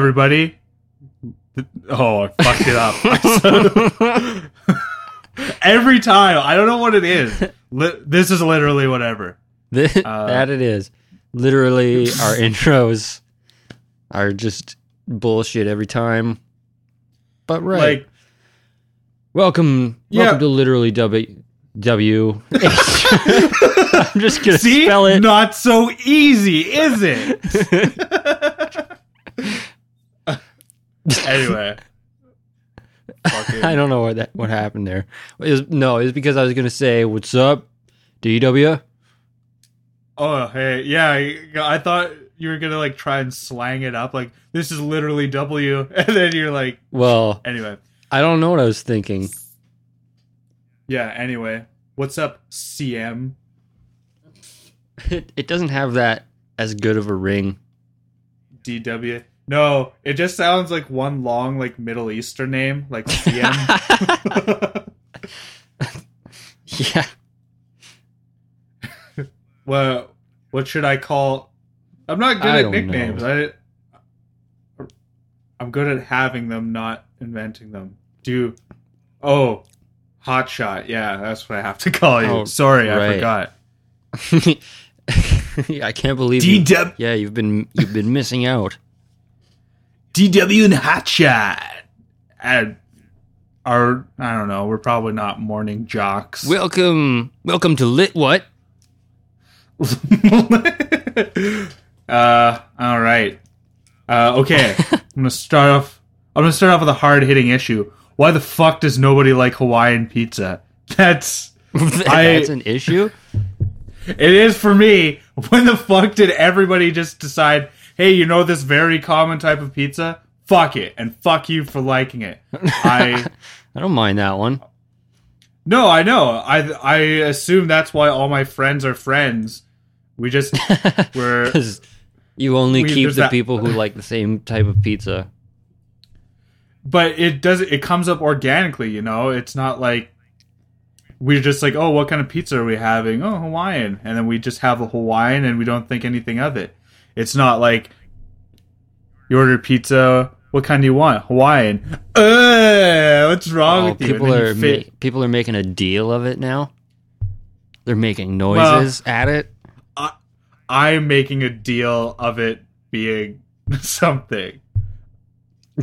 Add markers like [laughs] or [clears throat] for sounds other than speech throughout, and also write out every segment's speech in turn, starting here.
Everybody. Oh, I fucked it up. [laughs] Every time. I don't know what it is. This is literally whatever. [laughs] Uh, that it is. Literally, our [laughs] intros are just bullshit every time. But right. Like welcome, Yeah. welcome to literally W. W. I'm just gonna see? spell it. Not so easy, is it? Anyway. [laughs] I don't know what that what happened there. It was, no, it's because I was gonna say, "What's up, DW?" Oh, hey, yeah. I I thought you were gonna like try and slang it up, like this is literally W, [laughs] and then you're like, Well, anyway, I don't know what I was thinking. yeah. Anyway, what's up, CM? [laughs] It, it doesn't have that as good of a ring. DW. No, it just sounds like one long like Middle Eastern name, like [laughs] CM. yeah, [laughs] well, what should I call? I'm not good I at nicknames. know. I I'm good at having them, not inventing them. Do oh, hotshot. Yeah, that's what I have to call you. Oh, Sorry, I forgot. [laughs] I can't believe you. DW Yeah, you've been you've been missing out. DW and hotshot. And our I don't know. We're probably not morning jocks. Welcome, welcome to Lit What? [laughs] uh, all right. Uh, okay, [laughs] I'm gonna start off. I'm gonna start off with a hard hitting issue. Why the fuck does nobody like Hawaiian pizza? [laughs] That's That's an issue. it is for me. When the fuck did everybody just decide? Hey, you know this very common type of pizza? Fuck it, and fuck you for liking it. I [laughs] I don't mind that one. no, I know. I I assume that's why all my friends are friends. We just [laughs] were. Because you only We- keep the that- people who [laughs] like the same type of pizza. but it does it comes up organically you know it's not like we're just like oh what kind of pizza are we having oh hawaiian and then we just have a hawaiian and we don't think anything of it it's not like you order pizza what kind do you want hawaiian uh, what's wrong Oh, with you people you are fit- ma- people are making a deal of it now. They're making noises at it. i'm making a deal of it being [laughs] something [laughs]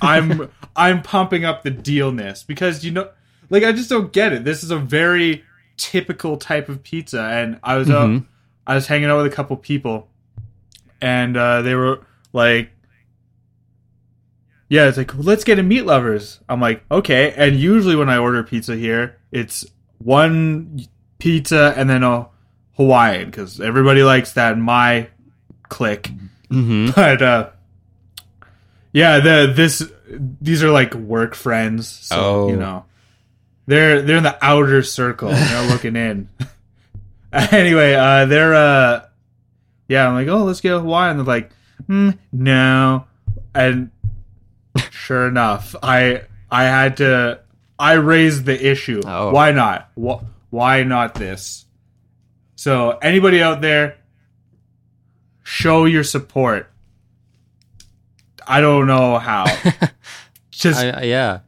I'm I'm pumping up the dealness because you know, like I just don't get it. This is a very typical type of pizza, and I was out, Mhm. I was hanging out with a couple people, and uh, they were like, "Yeah, it's like let's get a meat lovers." I'm like, "Okay." And usually when I order pizza here, it's one pizza and then a Hawaiian because everybody likes that my clique hmm [laughs] but uh yeah the this these are like work friends so Oh. you know they're they're in the outer circle they're [laughs] looking in [laughs] anyway uh they're uh yeah i'm like oh let's get a hawaiian they're like mm, no and sure enough i i had to i raised the issue Oh. why not Wh- why not this so anybody out there show your support. I don't know how. [laughs] Just I, I- yeah,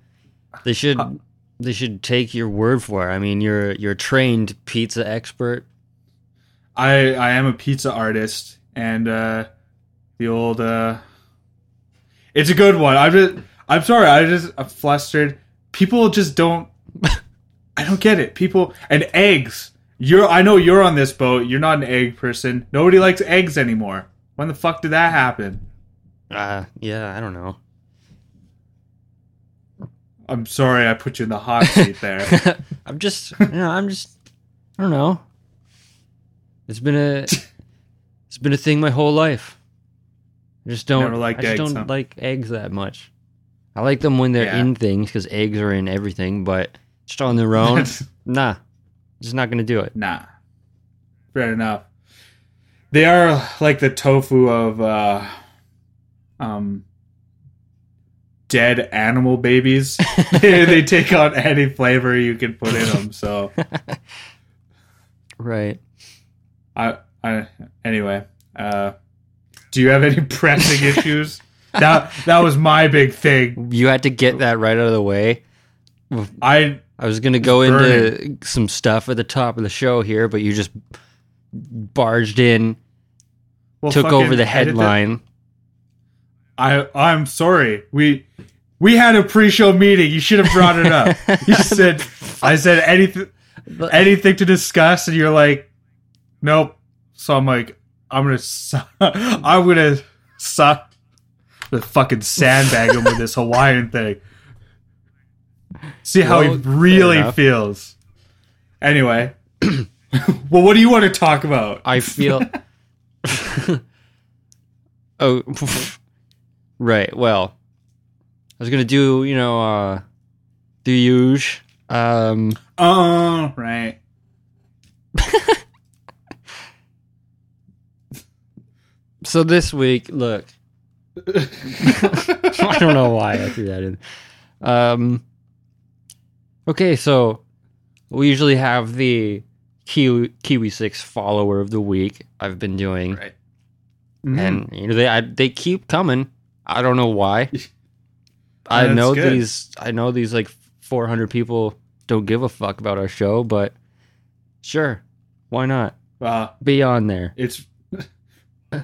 they should Uh, they should take your word for it. I mean, you're you're a trained pizza expert. I I am a pizza artist and uh the old uh it's a good one. I'm just I'm sorry, I just I'm flustered. People just don't I don't get it. People and eggs. You're I know you're on this boat. You're not an egg person. Nobody likes eggs anymore. When the fuck did that happen? Uh, yeah, I don't know. I'm sorry I put you in the hot seat there. [laughs] I'm just, you know, I'm just, I don't know. It's been a, [laughs] it's been a thing my whole life. I just don't, Never liked I just eggs, don't huh? like eggs that much. I like them when they're Yeah. in things because eggs are in everything, but just on their own, [laughs] nah, just not gonna do it. Nah. Fair enough. They are like the tofu of uh um dead animal babies. they, [laughs] they take on any flavor you can put in them. So Right. I I anyway, uh do you have any [laughs] pressing issues? that that was my big thing. You had to get that right out of the way. I I was gonna go into some stuff at the top of the show here, but you just barged in, well, took over the headline. I I'm sorry. We we had a pre-show meeting. You should have brought it up. You [laughs] said I said anything anything to discuss, and you're like, nope. So I'm like, I'm gonna su- [laughs] I'm gonna suck the fucking sandbag him with this Hawaiian thing. See how Well, he really feels. Anyway, [clears throat] well, what do you want to talk about? I feel. [laughs] oh, [laughs] right. Well, I was gonna do you know uh, the huge. Um, Oh, right. So this week, look, [laughs] I don't know why I threw that in. Um, okay, so we usually have the Kiwi, Kiwi Six follower of the week. I've been doing, Right. Mhm. and you know they I, they keep coming. I don't know why. [laughs] I That's know good. these. I know these like 400 people don't give a fuck about our show, but sure, why not Uh, be on there? it's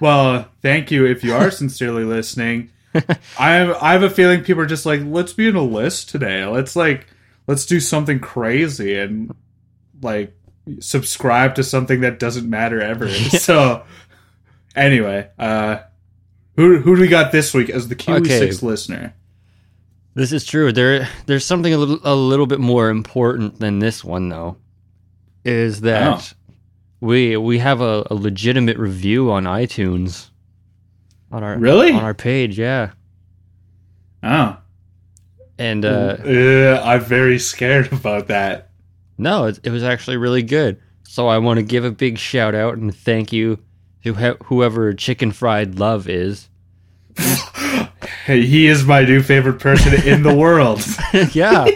well, thank you if you are sincerely listening. [laughs] I have I have a feeling people are just like, let's be in a list today. Let's like let's do something crazy and like subscribe to something that doesn't matter ever. [laughs] so anyway, uh who who do we got this week as the Kiwi Okay. Six listener? This is true. There, there's something a little, a little bit more important than this one, though. Is that we we have a, a legitimate review on iTunes on our Really? on our page, yeah. Oh. And uh, Uh, I'm very scared [laughs] about that. no, it, it was actually really good. So I want to give a big shout out and thank you to wh- whoever Chicken Fried Love is. Hey, [laughs] he is my new favorite person in the world. [laughs] yeah,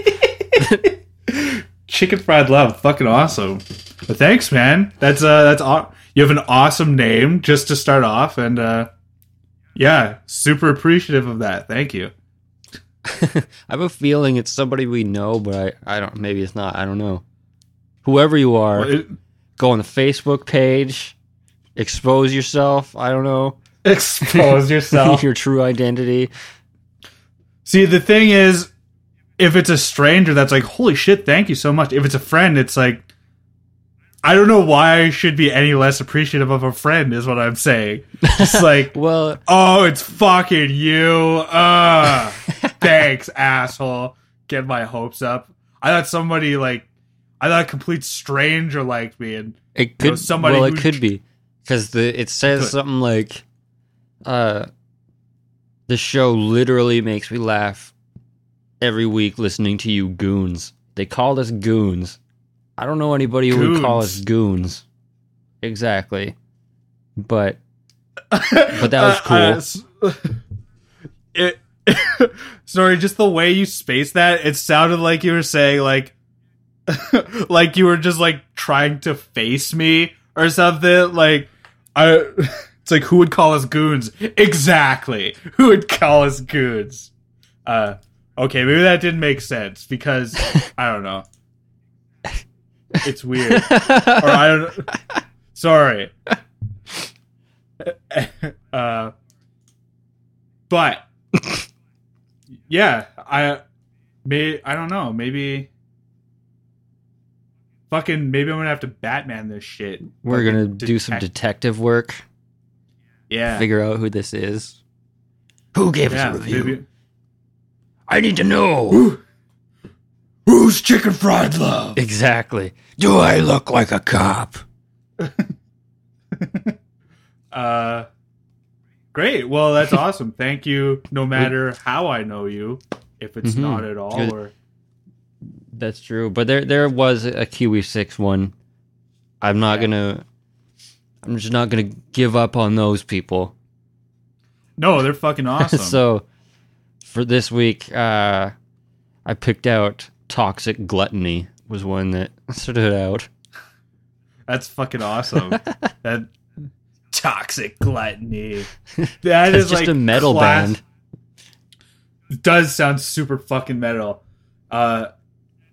Chicken fried love, fucking awesome. But thanks, man. That's uh, that's aw- you have an awesome name just to start off, and uh, yeah, super appreciative of that. Thank you. [laughs] I have a feeling it's somebody we know, but I, I don't. Maybe it's not. I don't know. Whoever you are. Well, it- go on the Facebook page, expose yourself. I don't know expose [laughs] yourself. your true identity. See, the thing is, if it's a stranger, that's like, holy shit, thank you so much. If it's a friend, it's like, I don't know why I should be any less appreciative of a friend, is what I'm saying. It's [laughs] like, Well, Oh, it's fucking you. Uh, thanks, asshole. Get my hopes up. I thought somebody like, I thought a complete stranger liked me, and it could. somebody well, it could be because the it says Could. something like, uh, the show literally makes me laugh every week listening to you goons. They called us goons. I don't know anybody who would call us goons. Exactly, but but that [laughs] was cool. [laughs] it, [laughs] sorry, just the way you spaced that, it sounded like you were saying like, like you were just like trying to face me or something. Like, I, it's like who would call us goons? Exactly, who would call us goons? Uh, okay, maybe that didn't make sense because [laughs] I don't know. It's weird or I don't. [laughs] Sorry. [laughs] Uh, but yeah, I may I don't know. Maybe fucking maybe I'm gonna have to Batman this shit. we're Fucking gonna do some detective work. yeah. Figure out who this is. Who gave yeah, us a review? maybe- I need to know. Who- Who's chicken fried love? Exactly. Do I look like a cop? [laughs] Uh, great. Well, that's [laughs] awesome. Thank you. No matter how I know you, if it's Mhm. not at all, Good. or That's true. But there there was a Kiwi six one. I'm not Yeah. gonna I'm just not gonna give up on those people. no, they're fucking [laughs] awesome. so for this week, uh I picked out Toxic Gluttony was one that [laughs] stood out. That's fucking awesome. [laughs] that toxic gluttony. [laughs] That is just like a metal class- band. does sound super fucking metal. Uh,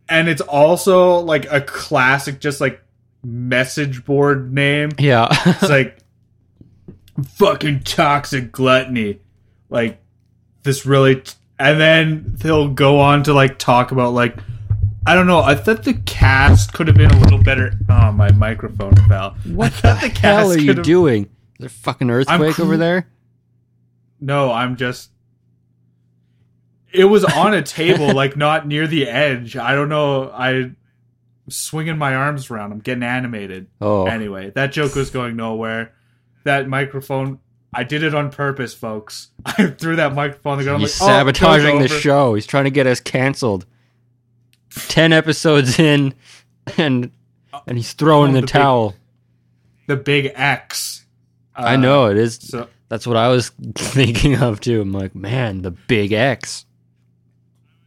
and it's also like a classic, just like message board name. Yeah. It's like fucking toxic gluttony. Like this really, t- and then they'll go on to like talk about like I don't know. I thought the cast could have been a little better. Oh, my microphone fell. what the thought hell are you doing? Is there a fucking earthquake cr- over there? No, I'm just. It was on a table, [laughs] like not near the edge. I don't know. I swinging my arms around. I'm getting animated. Oh. Anyway, that joke was going nowhere. That microphone. I did it on purpose, folks. [laughs] I threw that microphone on the ground. He's like, oh, sabotaging the show. He's trying to get us canceled. Ten episodes [laughs] in, and and he's throwing Oh, the, the big- towel. The big X. I Uh, know it is. So That's what I was [laughs] thinking of too. I'm like, man, the big X.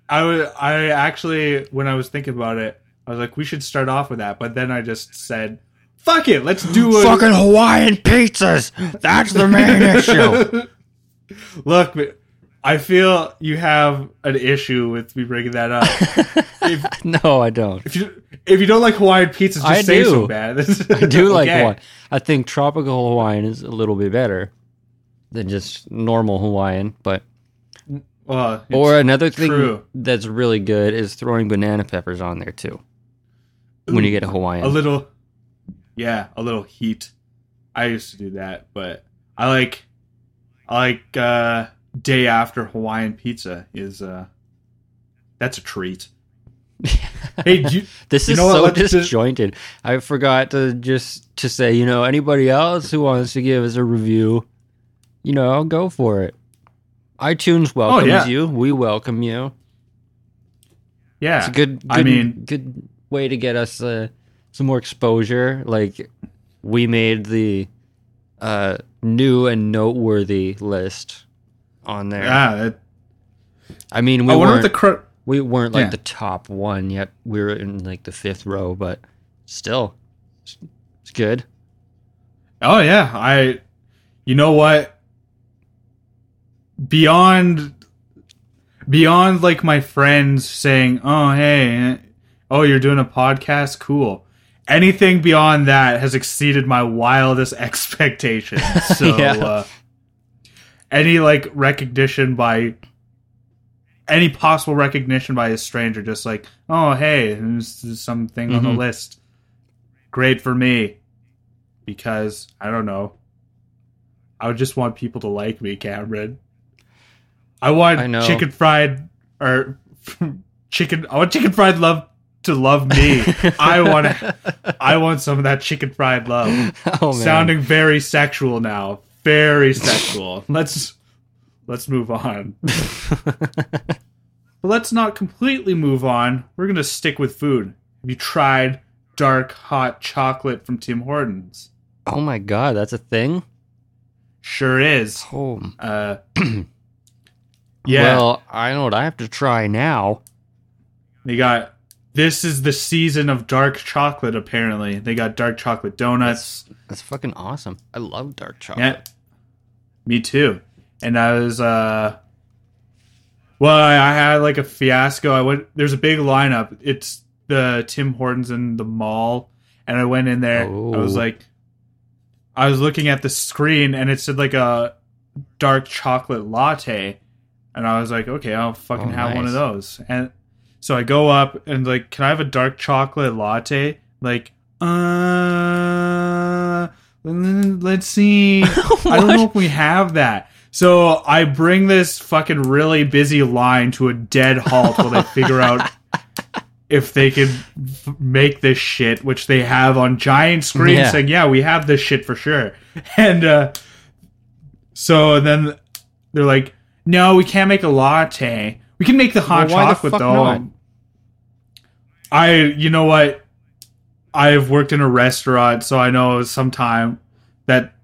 I was. I actually, when I was thinking about it, I was like, we should start off with that. But then I just said, "Fuck it, let's do a Fucking Hawaiian pizzas. That's the main [laughs] issue. Look, I feel you have an issue with me bringing that up. [laughs] if, no, I don't. if you if you don't like Hawaiian pizzas, just I say do. so, man. [laughs] I do like Okay. Hawaiian. I think tropical Hawaiian is a little bit better than just normal Hawaiian. But it's- or another thing true. that's really good is throwing banana peppers on there too. When you get a Hawaiian, a little, yeah, a little heat. I used to do that, but I like, I like uh, day after Hawaiian pizza is uh, that's a treat. [laughs] hey, you, This You is so let's just- disjointed. I forgot to just to say, you know, anybody else who wants to give us a review, you know, go for it. iTunes welcomes Oh, yeah. you. We welcome you. yeah, It's a good, good I mean- good way to get us uh, some more exposure. Like we made the uh, new and noteworthy list on there. yeah. That, I mean, we I weren't the cr- we weren't like Yeah. the top one yet. We were in like the fifth row, but still, it's, it's good. Oh yeah, I. You know what? Beyond, beyond like my friends saying, "Oh hey, oh you're doing a podcast, cool." Anything beyond that has exceeded my wildest [laughs] expectations. [laughs] So, Yeah. uh, any like recognition by any possible recognition by a stranger, just like, "Oh hey, there's something on the Mhm. list." Great for me because I don't know. I would just want people to like me, Cameron. I want I chicken fried or [laughs] chicken. I want chicken fried love to love me. [laughs] I want I want some of that chicken fried love. [laughs] oh man, Sounding very sexual now. Very sexual. [laughs] let's let's move on. But let's not completely move on. We're gonna stick with food. Have you tried dark hot chocolate from Tim Hortons? oh my god, that's a thing. Sure is. Oh, Uh, [clears throat] yeah, Well, I know what I have to try now. they got. This is the season of dark chocolate. Apparently, they got dark chocolate donuts. That's fucking awesome. I love dark chocolate. Yeah, me too. And I was, uh, well, I, I had like a fiasco. I went. There's a big lineup. It's the Tim Hortons in the mall, and I went in there. I was Oh. like, I was looking at the screen, and it said like a dark chocolate latte, and I was like, okay, I'll fucking Oh, have one of those. And so I go up and like, can I have a dark chocolate latte? Like, uh, let's see. [laughs] I don't know if we have that. So I bring this fucking really busy line to a dead halt while they [laughs] figure out if they can make this shit, which they have on giant screens Yeah. saying, "Yeah, we have this shit for sure." [laughs] And uh, so then they're like, "No, we can't make a latte. We can make the hot Well, why the chocolate though." not? I, you know what? I've worked in a restaurant, so I know sometime that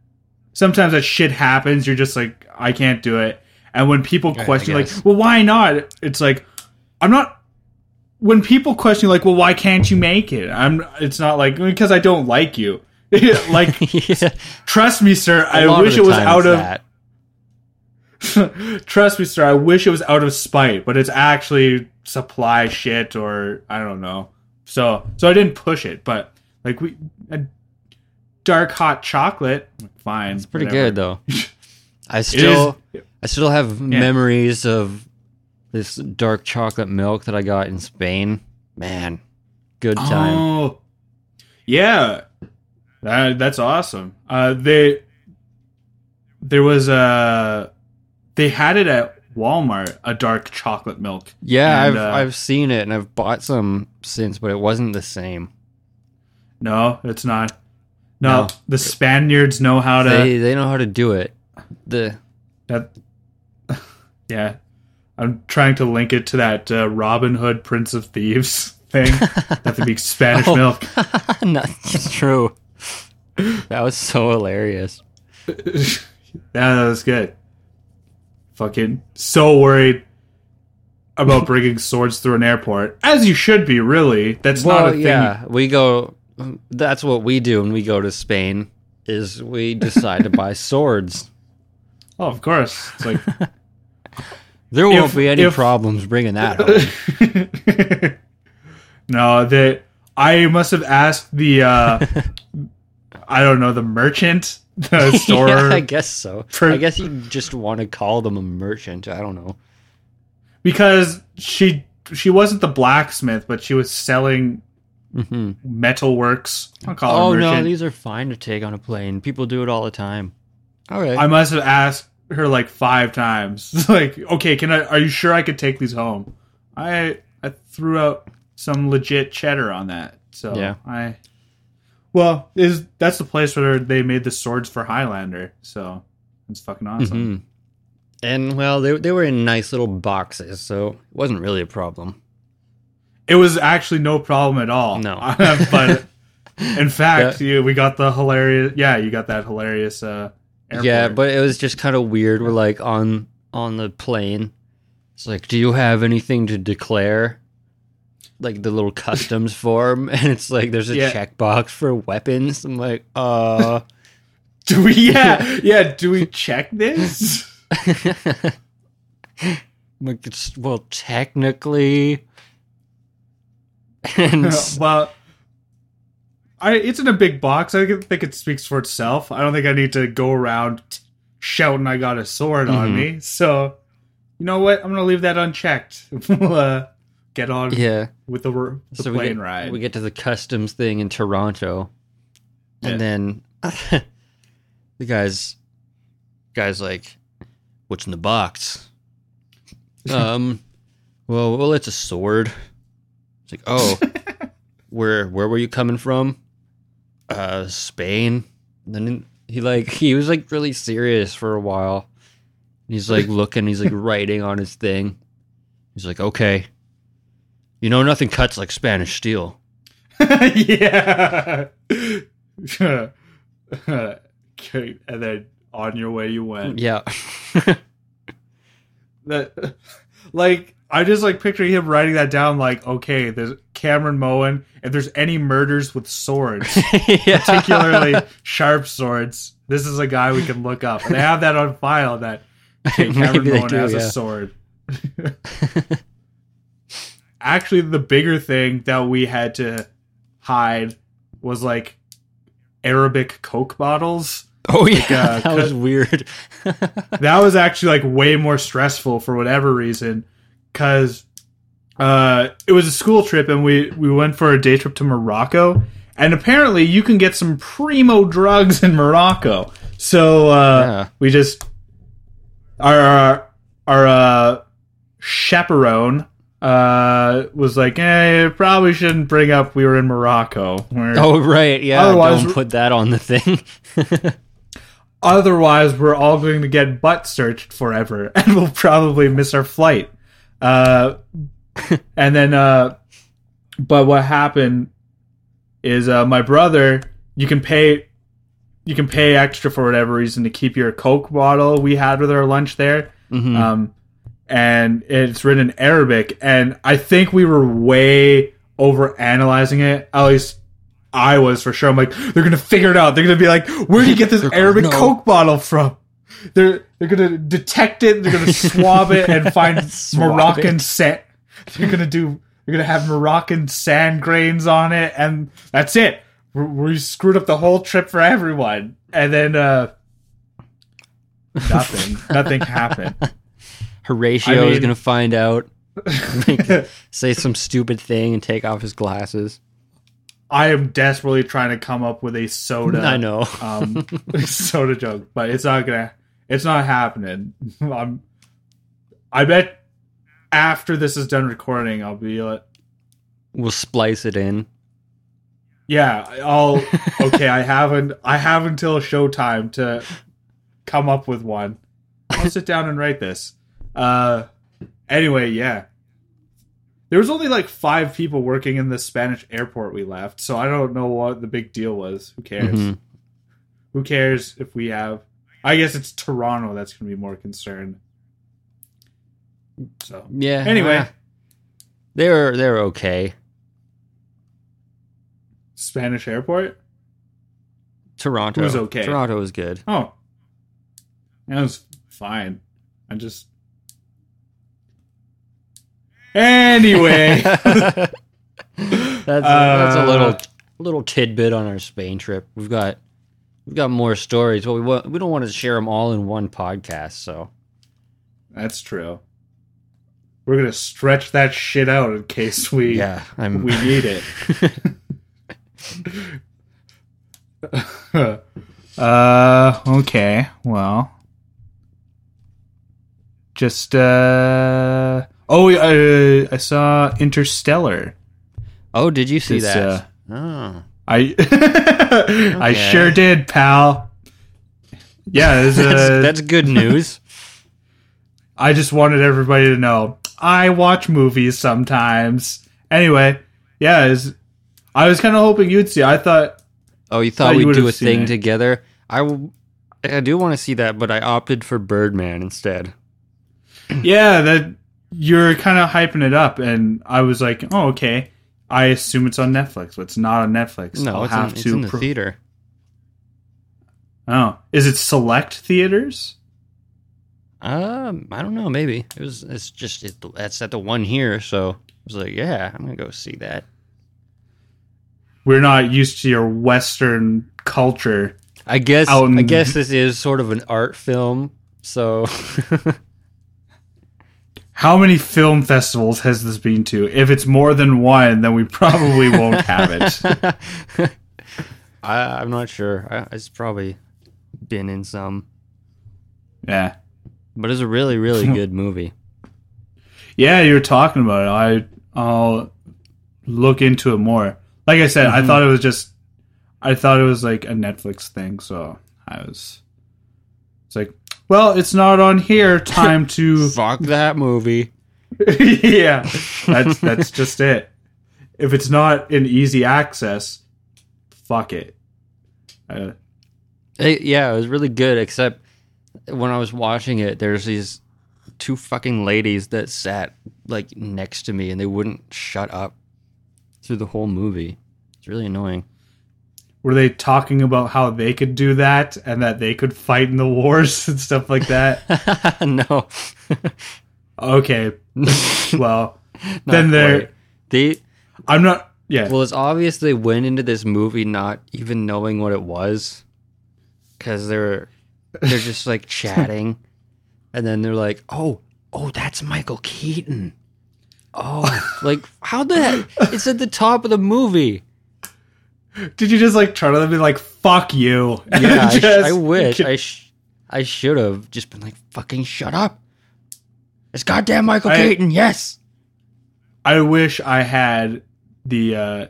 sometimes that shit happens. You're just like, I can't do it. And when people I question, like, well, why not? It's like, I'm not. When people question, like, well, why can't you make it? I'm. It's not like because I don't like you. [laughs] like, [laughs] yeah. trust me, sir. A I wish it was out of. that. [laughs] Trust me, sir. I wish it was out of spite, but it's actually supply shit or I don't know. So so I didn't push it, but like we a dark hot chocolate, fine. It's pretty whatever. good though. [laughs] I still I still have Yeah. memories of this dark chocolate milk that I got in Spain. Man, good time. Oh, yeah, that, that's awesome. Uh, they there was a they had it at Walmart a dark chocolate milk. yeah, and, I've uh, I've seen it and I've bought some since, but it wasn't the same. No, it's not. No, No. the Spaniards know how to. They they know how to do it. The that, [laughs] yeah, I'm trying to link it to that uh, Robin Hood Prince of Thieves thing. that to be Spanish [laughs] Oh. milk. [laughs] That's true. That was so hilarious. yeah, that was good. Fucking so worried about bringing [laughs] swords through an airport, as you should be. Really, that's not a thing. yeah, we go. That's what we do when we go to Spain. Is we decide to buy [laughs] swords. Oh, of course. It's like [laughs] There won't If- be any if- problems bringing that home. no, that I must have asked the uh I don't know the merchant, [laughs] [laughs] the store. yeah, I guess so. per- I guess you just want to call them a merchant. I don't know. because she she wasn't the blacksmith, but she was selling hmm metalworks. I'll call Oh no, these are fine to take on a plane. People do it all the time. All right. I must have asked her like five times. [laughs] like, okay, can I? Are you sure I could take these home? I I threw out some legit cheddar on that. So Yeah. I. Well, is that's the place where they made the swords for Highlander. So it's fucking awesome. Mhm. And well, they they were in nice little boxes, so it wasn't really a problem. It was actually no problem at all. No. [laughs] but in [laughs] fact, you, we got the hilarious. Yeah, you got that hilarious. Uh. Yeah, but it was just kind of weird. We're like on on the plane. It's like, do you have anything to declare? Like the little customs form, [laughs] and it's like there's a Yeah. checkbox for weapons. I'm like, uh, [laughs] do we? Yeah, yeah. Do we check this? [laughs] Like it's well, technically, and well, I it's in a big box. I think it speaks for itself. I don't think I need to go around t- shouting I got a sword on Mhm. me. So, you know what? I'm gonna leave that unchecked. we'll uh, get on yeah. with the, r- the so we plane get, ride. we get to the customs thing in Toronto, Yeah. and then [laughs] the guys, guys like, what's in the box? [laughs] um, well, well, it's a sword. It's like, oh, [laughs] where where were you coming from? Uh, Spain. And then he like he was like really serious for a while. He's like looking. He's like writing on his thing. He's like, okay. You know, nothing cuts like Spanish steel. [laughs] yeah. [laughs] and then on your way you went. Yeah. [laughs] that like I just like picturing him writing that down like okay there's Cameron Moen if there's any murders with swords yeah. particularly sharp swords this is a guy we can look up and they have that on file that okay, Cameron Moen do, has yeah. a sword actually the bigger thing that we had to hide was like Arabic Coke bottles Oh yeah, uh, [laughs] that was weird. [laughs] that was actually like way more stressful for whatever reason because uh it was a school trip and we we went for a day trip to morocco and apparently you can get some primo drugs in morocco so uh Yeah. we just our our, our uh chaperone uh was like eh probably shouldn't bring up we were in morocco We're- oh right, yeah. Otherwise- don't put that on the thing. [laughs] Otherwise, we're all going to get butt searched forever, [laughs] and we'll probably miss our flight. Uh, [laughs] and then, uh, but what happened is uh, my brother. You can pay, you can pay extra for whatever reason to keep your Coke bottle we had with our lunch there. Mhm. Um, and it's written in Arabic, and I think we were way over analyzing it. At least I was for sure. I'm like, they're gonna figure it out. They're gonna be like, where do you get this Arabic no. Coke bottle from? they're they're gonna detect it. They're gonna swab it and [laughs] find Moroccan sand. They're gonna do. They're gonna have Moroccan sand grains on it, and that's it. We we screwed up the whole trip for everyone, and then uh [laughs] nothing. nothing happened. Horatio I is gonna find out, [laughs] say some stupid thing, and take off his glasses. I am desperately trying to come up with a soda. [laughs] I know. um, [laughs] soda joke, but it's not gonna. It's not happening. I'm. I bet after this is done recording, I'll be like, We'll splice it in. yeah, I'll. Okay, I haven't. I have until showtime to come up with one. I'll sit down and write this. Uh, anyway, yeah. There was only like five people working in the Spanish airport we left, so I don't know what the big deal was. Who cares? Mhm. Who cares if we have? I guess it's Toronto that's going to be more concerned. So Yeah. Anyway. uh, they're they're okay. Spanish airport. Toronto was okay. Toronto was good. Oh, that was fine. I just. Anyway, [laughs] that's a, that's a Uh, little little tidbit on our Spain trip. We've got we've got more stories, but we want we don't want to share them all in one podcast. So that's true. We're gonna stretch that shit out in case we yeah, I'm we need it. [laughs] uh, okay. Well, just uh. Oh, uh, I saw Interstellar. oh, did you see It's, that? uh, oh, I [laughs] I sure did, pal. Yeah, there's [laughs] that's, that's good news. I just wanted everybody to know I watch movies sometimes. Anyway, yeah, it's, I was kind of hoping you'd see. I thought Oh, you Thought thought we'd would do a thing it. together? I, w- I do want to see that, but I opted for Birdman instead. yeah, that you're kind of hyping it up, and I was like, oh, okay. I assume it's on Netflix, but it's not on Netflix. No, I'll it's in, have it's to. in the pro- theater. oh, is it select theaters? Um, I don't know. Maybe it was. It's just it, that's at the one here, so I was like, yeah, I'm gonna go see that. We're not used to your Western culture. I guess. I guess this is sort of an art film, so [laughs] How many film festivals has this been to? If it's more than one, then we probably won't have it. [laughs] I, I'm not sure. I, it's probably been in some, Yeah. but it's a really, really [laughs] good movie. Yeah, you were talking about it. I I'll look into it more. Like I said, I Mhm. thought it was just I thought it was like a Netflix thing, so I was it's like, well, it's not on here. [laughs] Time to Fuck that movie. [laughs] Yeah. That's that's just it. If it's not in easy access, fuck it. Uh, It- yeah, it was really good. Except when I was watching it, there's these two fucking ladies that sat like next to me, and they wouldn't shut up through the whole movie. It's really annoying. Were they talking about how they could do that and that they could fight in the wars [laughs] and stuff like that? [laughs] no. Okay. [laughs] Well, then they're they I'm not yeah. well, it's obvious they went into this movie not even knowing what it was, because they're they're just like chatting, and then they're like, "Oh, oh, that's Michael Keaton." Oh, like how the heck? It's at the top of the movie. Did you just like turn to them and be like, fuck you? [laughs] Yeah, I, sh- I wish I sh- I should have just been like, "Fucking shut up!" It's goddamn Michael I- Keaton. Yes. I wish I had the uh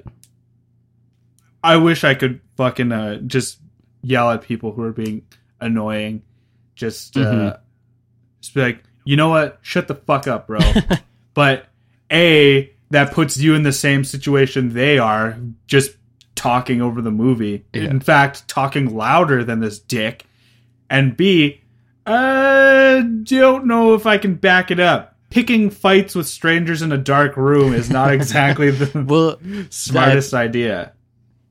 I wish I could fucking uh just yell at people who are being annoying. Just uh Mhm. just be like, you know what? Shut the fuck up, bro. [laughs] but A, that puts you in the same situation they are, just talking over the movie. Yeah. In fact, talking louder than this dick. And B, I don't know if I can back it up. Picking fights with strangers in a dark room is not [laughs] exactly the Well, smartest idea.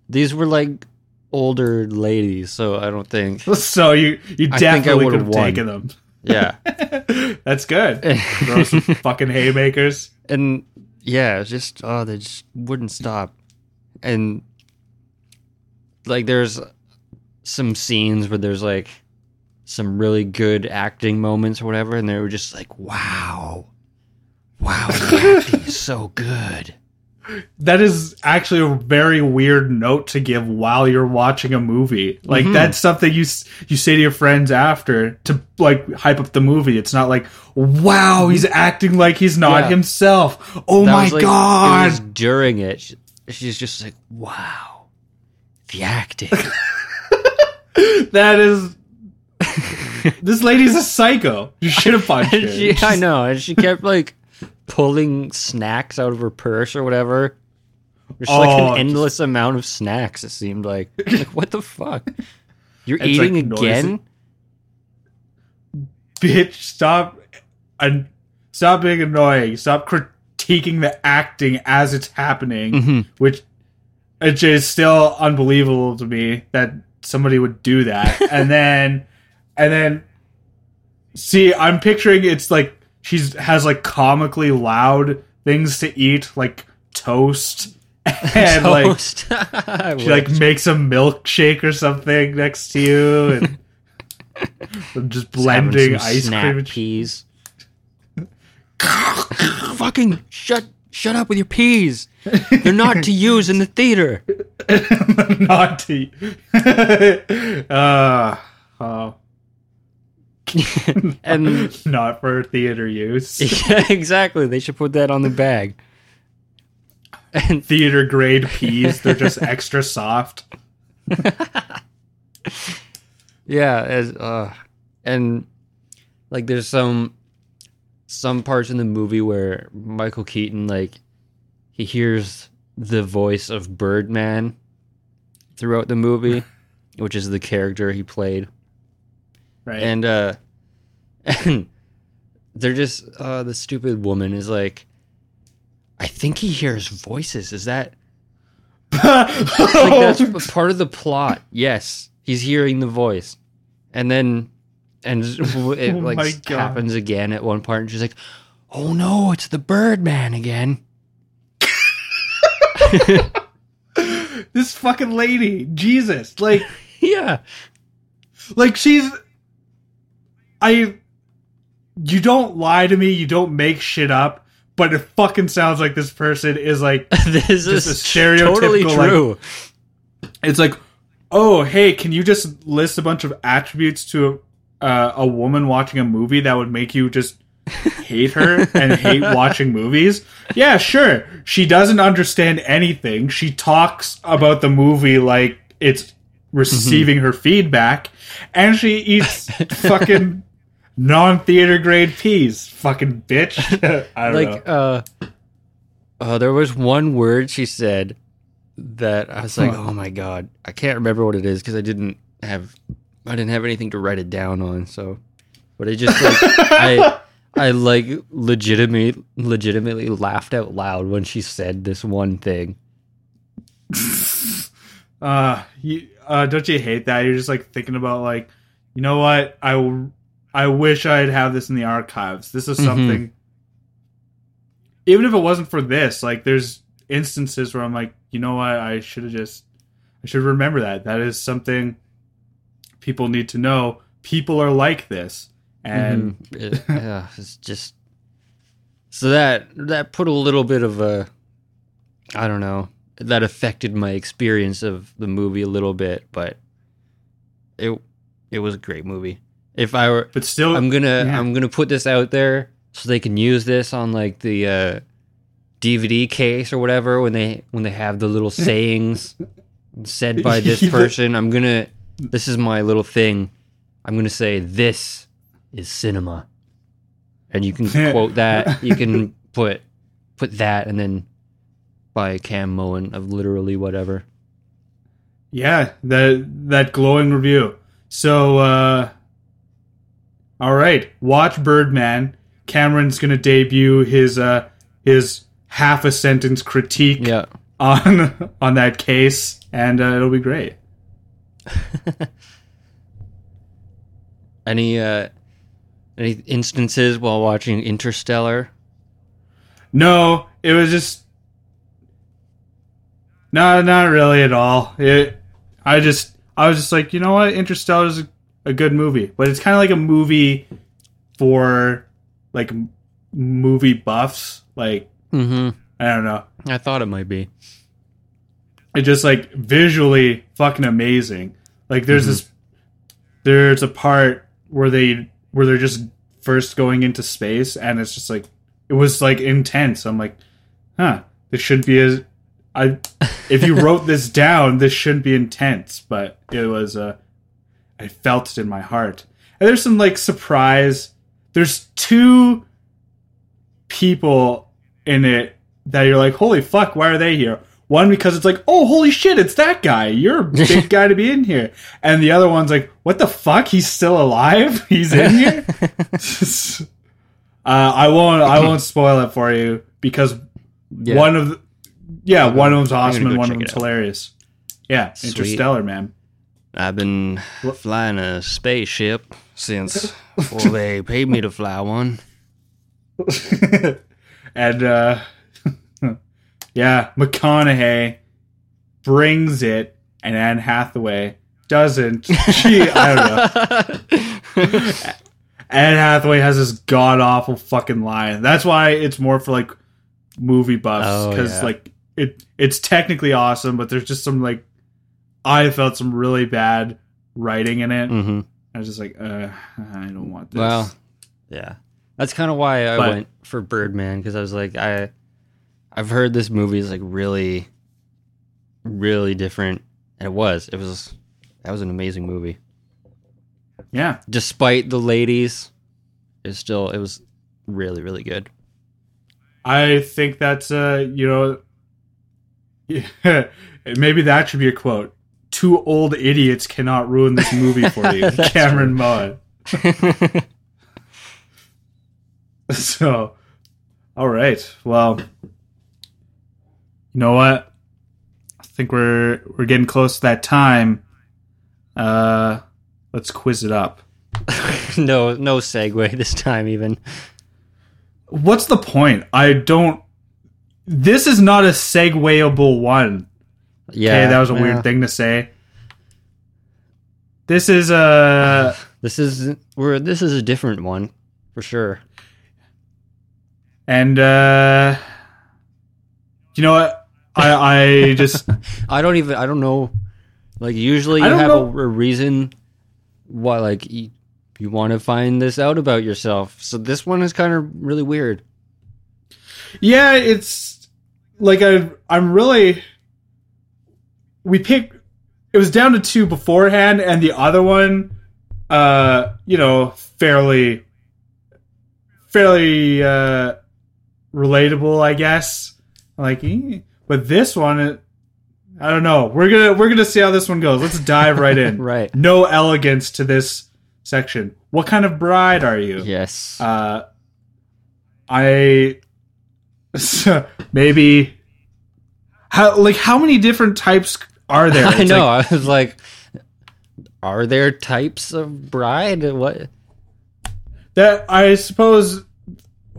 these were like older ladies, so I don't think. [laughs] So you you I think I definitely could have won. taken them. Yeah, [laughs] That's good. Throw some fucking haymakers. and yeah, it's just oh, they just wouldn't stop, and like there's some scenes where there's like some really good acting moments or whatever, and they were just like, wow, wow, the [laughs] acting is so good. That is actually a very weird note to give while you're watching a movie. Like Mhm. that's something you you say to your friends after to like hype up the movie. It's not like, "Wow, he's acting like he's not Yeah. himself." Oh That my was, like- god. It during it. She- She's just like, wow, the acting. [laughs] that is This lady's a psycho. You should have punched [laughs] her. She, I know, and she kept like pulling snacks out of her purse or whatever. There's like Oh, an endless amount of snacks. It seemed like, [laughs] like what the fuck? You're It's, eating like, again? Bitch, stop and stop being annoying. Stop critiquing the acting as it's happening. Mhm. which which is still unbelievable to me that somebody would do that [laughs] and then and then see i'm picturing it's like she's has like comically loud things to eat like toast [laughs] and like Toast. [laughs] I she like makes a milkshake or something next to you and, just Just blending some ice cream peas. Fucking shut shut up with your peas. They're not to [laughs] use in the theater. naughty. [laughs] uh, oh, [laughs] And not for theater use. yeah, exactly. They should put that on the bag. And theater grade peas. They're just extra soft. yeah, as uh and like there's some some parts in the movie where Michael Keaton like he hears the voice of Birdman throughout the movie, [laughs] which is the character he played. Right. and uh [laughs] and they're just uh the stupid woman is like i think he hears voices is that [laughs] like that's part of the plot yes he's hearing the voice and then and it [laughs] Oh like happens again at one part and she's like oh no it's the birdman again [laughs] this fucking lady, Jesus, like, [laughs] yeah like she's. I. You don't lie to me. You don't make shit up. But it fucking sounds like this person is like this is a stereotypical, totally like- true it's like, oh, hey, can you just list a bunch of attributes to a, uh, a woman watching a movie that would make you just hate her [laughs] and hate watching movies? Yeah, sure. She doesn't understand anything. She talks about the movie like it's receiving her feedback, and she eats [laughs] fucking non-theater grade peas. Fucking bitch. [laughs] I don't like know. uh uh there was one word she said that I was like, Huh. "Oh my god, I can't remember what it is because I didn't have I didn't have anything to write it down on." So, but it just like I I like legitimately legitimately laughed out loud when she said this one thing. [laughs] uh you uh don't you hate that you're just like thinking about like you know what i w- i wish i'd have this in the archives this is Mhm. something even if it wasn't for this like there's instances where i'm like you know what i should have just i should remember that that is something people need to know people are like this and Mhm. It- [laughs] yeah, it's just so that that put a little bit of a I don't know that affected my experience of the movie a little bit, but it it was a great movie. If I were, but still I'm gonna yeah. I'm gonna put this out there so they can use this on like the uh, DVD case or whatever when they when they have the little [laughs] sayings said by this person. I'm gonna this is my little thing. I'm gonna say this is cinema, and you can [laughs] quote that. You can put put that and then by Cam Moen of literally whatever. Yeah, that that glowing review. So uh all right, watch Birdman. Cameron's going to debut his uh his half a sentence critique Yeah. on [laughs] on that case and uh, it'll be great. [laughs] any uh any instances while watching Interstellar? No, it was just no, not really at all. It, I just, I was just like, you know what, Interstellar is a, a good movie, but it's kind of like a movie for like movie buffs. Like, Mm-hmm. I don't know, I thought it might be. It just like visually fucking amazing. Like, there's this, there's a part where they where they're just first going into space, and it's just like it was like intense. I'm like, huh, this should be as I if you [laughs] wrote this down, this shouldn't be intense, but it was uh I felt it in my heart. And there's some like surprise. There's two people in it that you're like, holy fuck, why are they here? One because it's like, oh holy shit, it's that guy. You're a [laughs] big guy to be in here. And the other one's like, what the fuck? He's still alive? [laughs] He's in here? [laughs] uh, I won't I won't spoil it for you because Yeah. one of the, yeah, I'm one of them's awesome and go one of them's hilarious. Yeah, Sweet. Interstellar, man. I've been flying a spaceship since well they paid me to fly one. and uh yeah, McConaughey brings it and Anne Hathaway doesn't. She I don't know. [laughs] Anne Hathaway has this god awful fucking line. That's why it's more for like movie buffs Oh, because yeah. like it it's technically awesome, but there's just some like I felt some really bad writing in it. hmm I was just like, uh, I don't want this. Well, yeah, that's kind of why I But- went for Birdman because I was like, I, I've heard this movie is like really, really different, and it was. It was. That was an amazing movie. yeah, Despite the ladies, it's still it was really really good. I think that's uh, you know, [laughs] maybe that should be a quote. Two old idiots cannot ruin this movie for you, [laughs] Cameron Moe. [laughs] So, all right. Well, you know what? I think we're we're getting close to that time. Uh, let's quiz it up. [laughs] no no segue [laughs] this time even. What's the point? I don't. This is not a segwayable one. Yeah, okay, that was a well, weird thing to say. This is a [sighs] This is we're this is a different one for sure. and uh, you know what? I I just [laughs] I don't even I don't know. Like usually you have a, a reason why like you, you want to find this out about yourself. So this one is kind of really weird. yeah, it's like I I'm really we picked. It was down to two beforehand, and the other one, uh, you know, fairly, fairly uh, relatable, I guess. Like, eh. But this one, it, I don't know. We're gonna we're gonna see how this one goes. Let's dive right in. [laughs] Right. No elegance to this section. What kind of bride are you? Yes. Uh, I [laughs] maybe how like how many different types are there? [laughs] I know. like- I was like, are there types of bride? What? that I suppose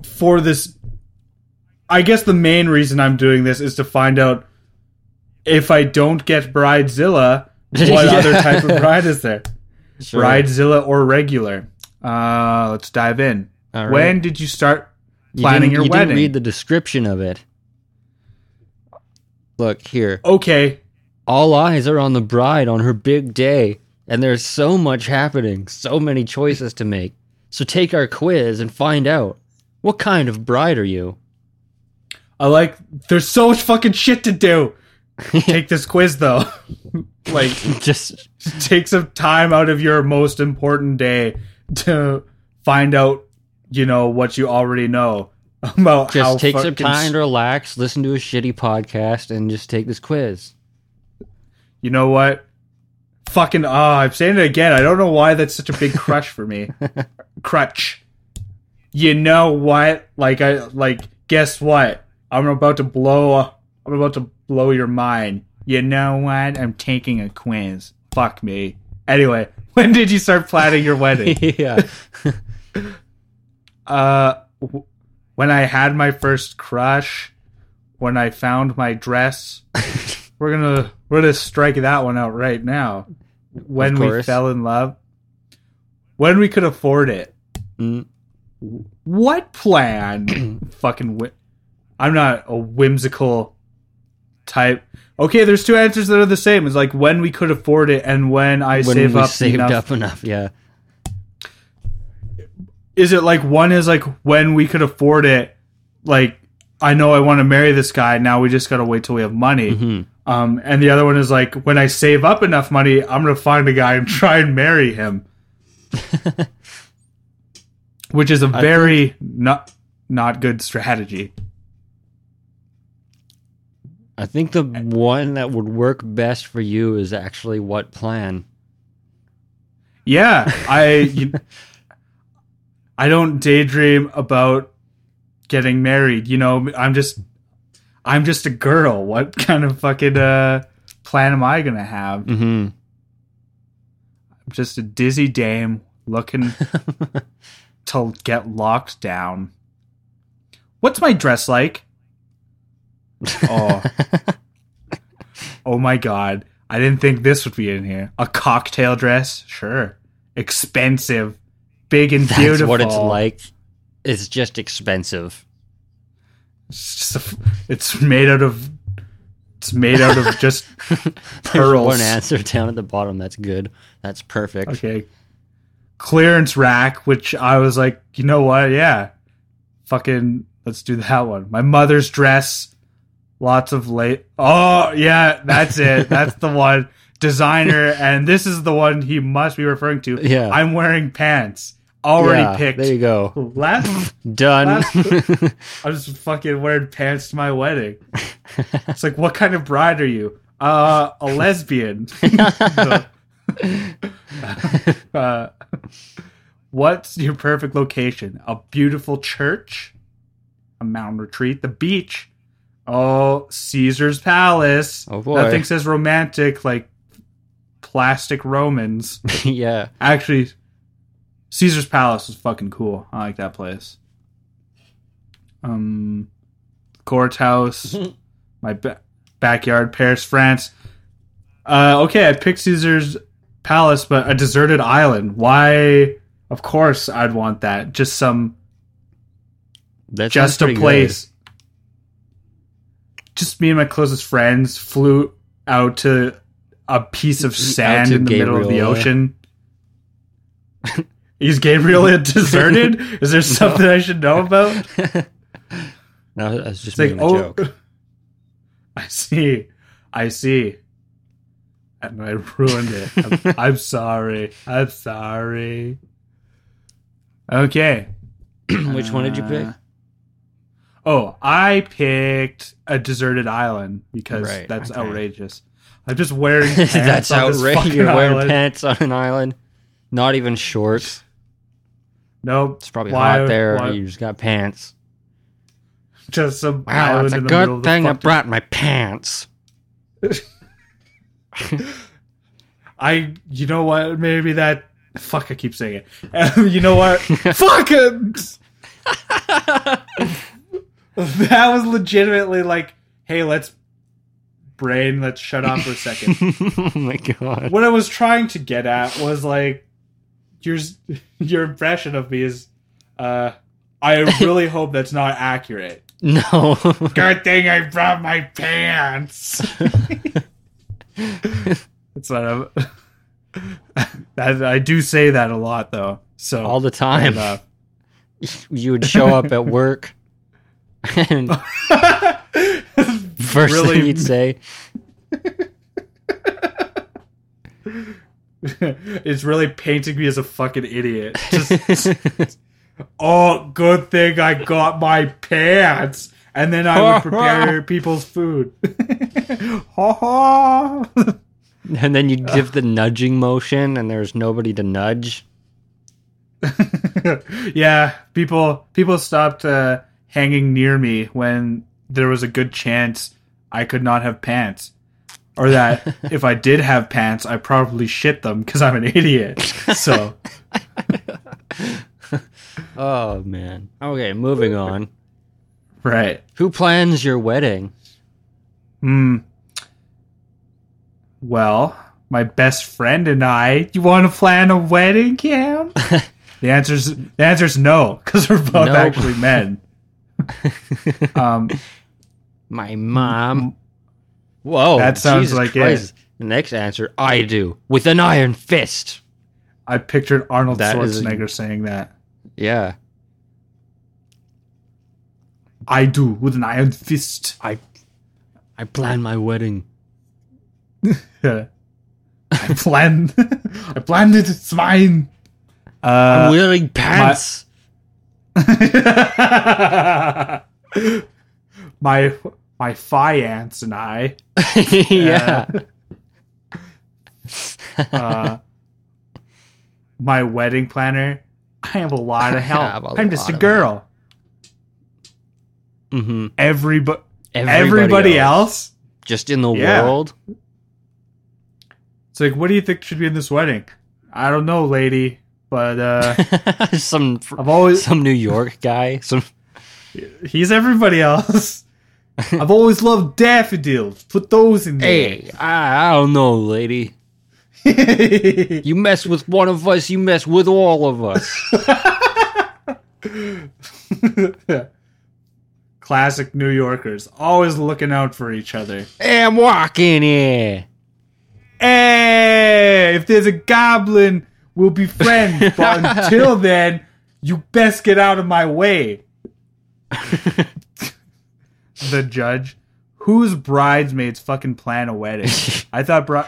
for this. I guess the main reason I'm doing this is to find out if I don't get Bridezilla, [laughs] what Yeah. other type of bride is there? [laughs] Sure. Bridezilla or regular? Uh, let's dive in. Right. When did you start planning didn't- your you wedding? Didn't read the description of it. Look here. okay, All eyes are on the bride on her big day, and there's so much happening, so many choices to make. So take our quiz and find out. What kind of bride are you? I like. There's so much fucking shit to do. [laughs] Take this quiz though. [laughs] like, Just take some time out of your most important day to find out, you know, what you already know about how just take some time to relax, listen to a shitty podcast, and just take this quiz. You know what? Fucking ah, I'm saying it again. I don't know why that's such a big crush for me. [laughs] Crutch. You know what? Like I like guess what? I'm about to blow I'm about to blow your mind. You know what? I'm taking a quiz. fuck me. Anyway, [laughs] when did you start planning your wedding? [laughs] yeah. [laughs] Uh, w- when I had my first crush, when I found my dress. we're gonna we're gonna strike that one out right now. When we fell in love, when we could afford it. Mm, What plan? [clears throat] Fucking. Whi- I'm not a whimsical type. Okay, there's two answers that are the same. It's like when we could afford it and when I when save up saved enough. up enough, yeah. Is it like one is like when we could afford it? Like I know I want to marry this guy. Now we just gotta wait till we have money. Mhm. Um, and the other one is like when I save up enough money, I'm gonna find a guy and [laughs] try and marry him. [laughs] Which is a very not not good strategy. I think the one that would work best for you is actually what plan. Yeah, I you, I don't daydream about getting married. You know, I'm just I'm just a girl. What kind of fucking uh plan am I gonna have? hmm I'm just a dizzy dame looking [laughs] to get locked down. What's my dress like? Oh, oh my god. I didn't think this would be in here. A cocktail dress? Sure. Expensive. Big and That's beautiful. what it's like. It's just expensive. It's, just a, it's made out of it's made out of just [laughs] Pearls. one answer down at the bottom. That's good. That's perfect. Okay. Clearance rack, which I was like, you know what? Yeah. Fucking let's do that one. My mother's dress. Lots of late. Oh, yeah, that's it. that's the one. Designer, and this is the one he must be referring to. Yeah. I'm wearing pants. Already Yeah, picked. There you go. Last, Done. [laughs] I was fucking wearing pants to my wedding. It's like, what kind of bride are you? Uh, a lesbian. [laughs] uh, what's your perfect location? A beautiful church, a mountain retreat, the beach. Oh, Caesar's Palace. Oh, boy. Nothing says romantic like plastic Romans. [laughs] yeah. Actually, Caesar's Palace is fucking cool. I like that place. Um, courthouse, [laughs] my ba- backyard, Paris, France. Uh, okay, I picked Caesar's Palace, but a deserted island. Why? Of course, I'd want that. Just some, That's just a place. Just me and my closest friends flew out to a piece of sand in the middle of the ocean. [laughs] Is Gabriel [laughs] deserted? Is there something I should know about? [laughs] no, I was just It's like, a oh, joke. I see, I see, and I ruined it. I'm, I'm sorry. I'm sorry. Okay. [clears throat] Which one did you pick? Uh, Oh, I picked a deserted island because Right, that's okay. outrageous. I'm just wearing [laughs] pants That's on outrageous. [laughs] You're wearing island. pants on an island. Not even shorts. Nope. It's probably Why- hot there. why- You just got pants. Just some Wow, island it's a in the good thing I brought my pants. [laughs] I, you know what? Maybe that. Fuck, I keep saying it. you know what? fuck it. [laughs] that was legitimately like, hey, let's brain, let's shut off for a second. [laughs] oh my god. what I was trying to get at was like, your your impression of me is, uh, I really hope that's not accurate. [laughs] No. Good thing I brought my pants. That's what I'm. that, I do say that a lot though. So All the time. enough. You would show up at work [laughs] first Really- thing you'd say, [laughs] it's really painting me as a fucking idiot. Just, [laughs] oh, good thing I got my pants. And then I would prepare people's food. Ha ha. and then you'd give the nudging motion and there's nobody to nudge. yeah, people people stopped uh, hanging near me when there was a good chance I could not have pants. or that [laughs] if I did have pants, I probably shit them because I'm an idiot. So [laughs] Oh man. Okay, moving on. right. Who plans your wedding? Hmm. Well, my best friend and I. You want to plan a wedding, Cam? [laughs] the answer's the answer's no, because we're both Nope. actually men. Um, [laughs] My mom. Whoa, That sounds Jesus like it. The next answer, I do with an iron fist. I pictured Arnold That is a- Schwarzenegger saying that. Yeah, I do with an iron fist. I, I plan my wedding. [laughs] I planned. [laughs] I planned it. It's mine. I'm Uh, wearing pants. [laughs] my my fiance and I. [laughs] yeah. uh, my wedding planner. I have a lot of [laughs] help. I'm just a girl. hmm Everybody, Everybody, everybody else. else. just in the Yeah. world. It's like, what do you think should be in this wedding? I don't know, lady, but uh, [laughs] some I've always some New York guy. Some [laughs] he's everybody else. [laughs] I've always loved daffodils. Put those in there. hey, I, I don't know, lady. You mess with one of us, you mess with all of us. Classic New Yorkers, always looking out for each other. hey, I'm walking here. Hey, if there's a goblin, we'll be friends. [laughs] But until then, you best get out of my way. [laughs] the judge, whose bridesmaids fucking plan a wedding? [laughs] I thought, bro,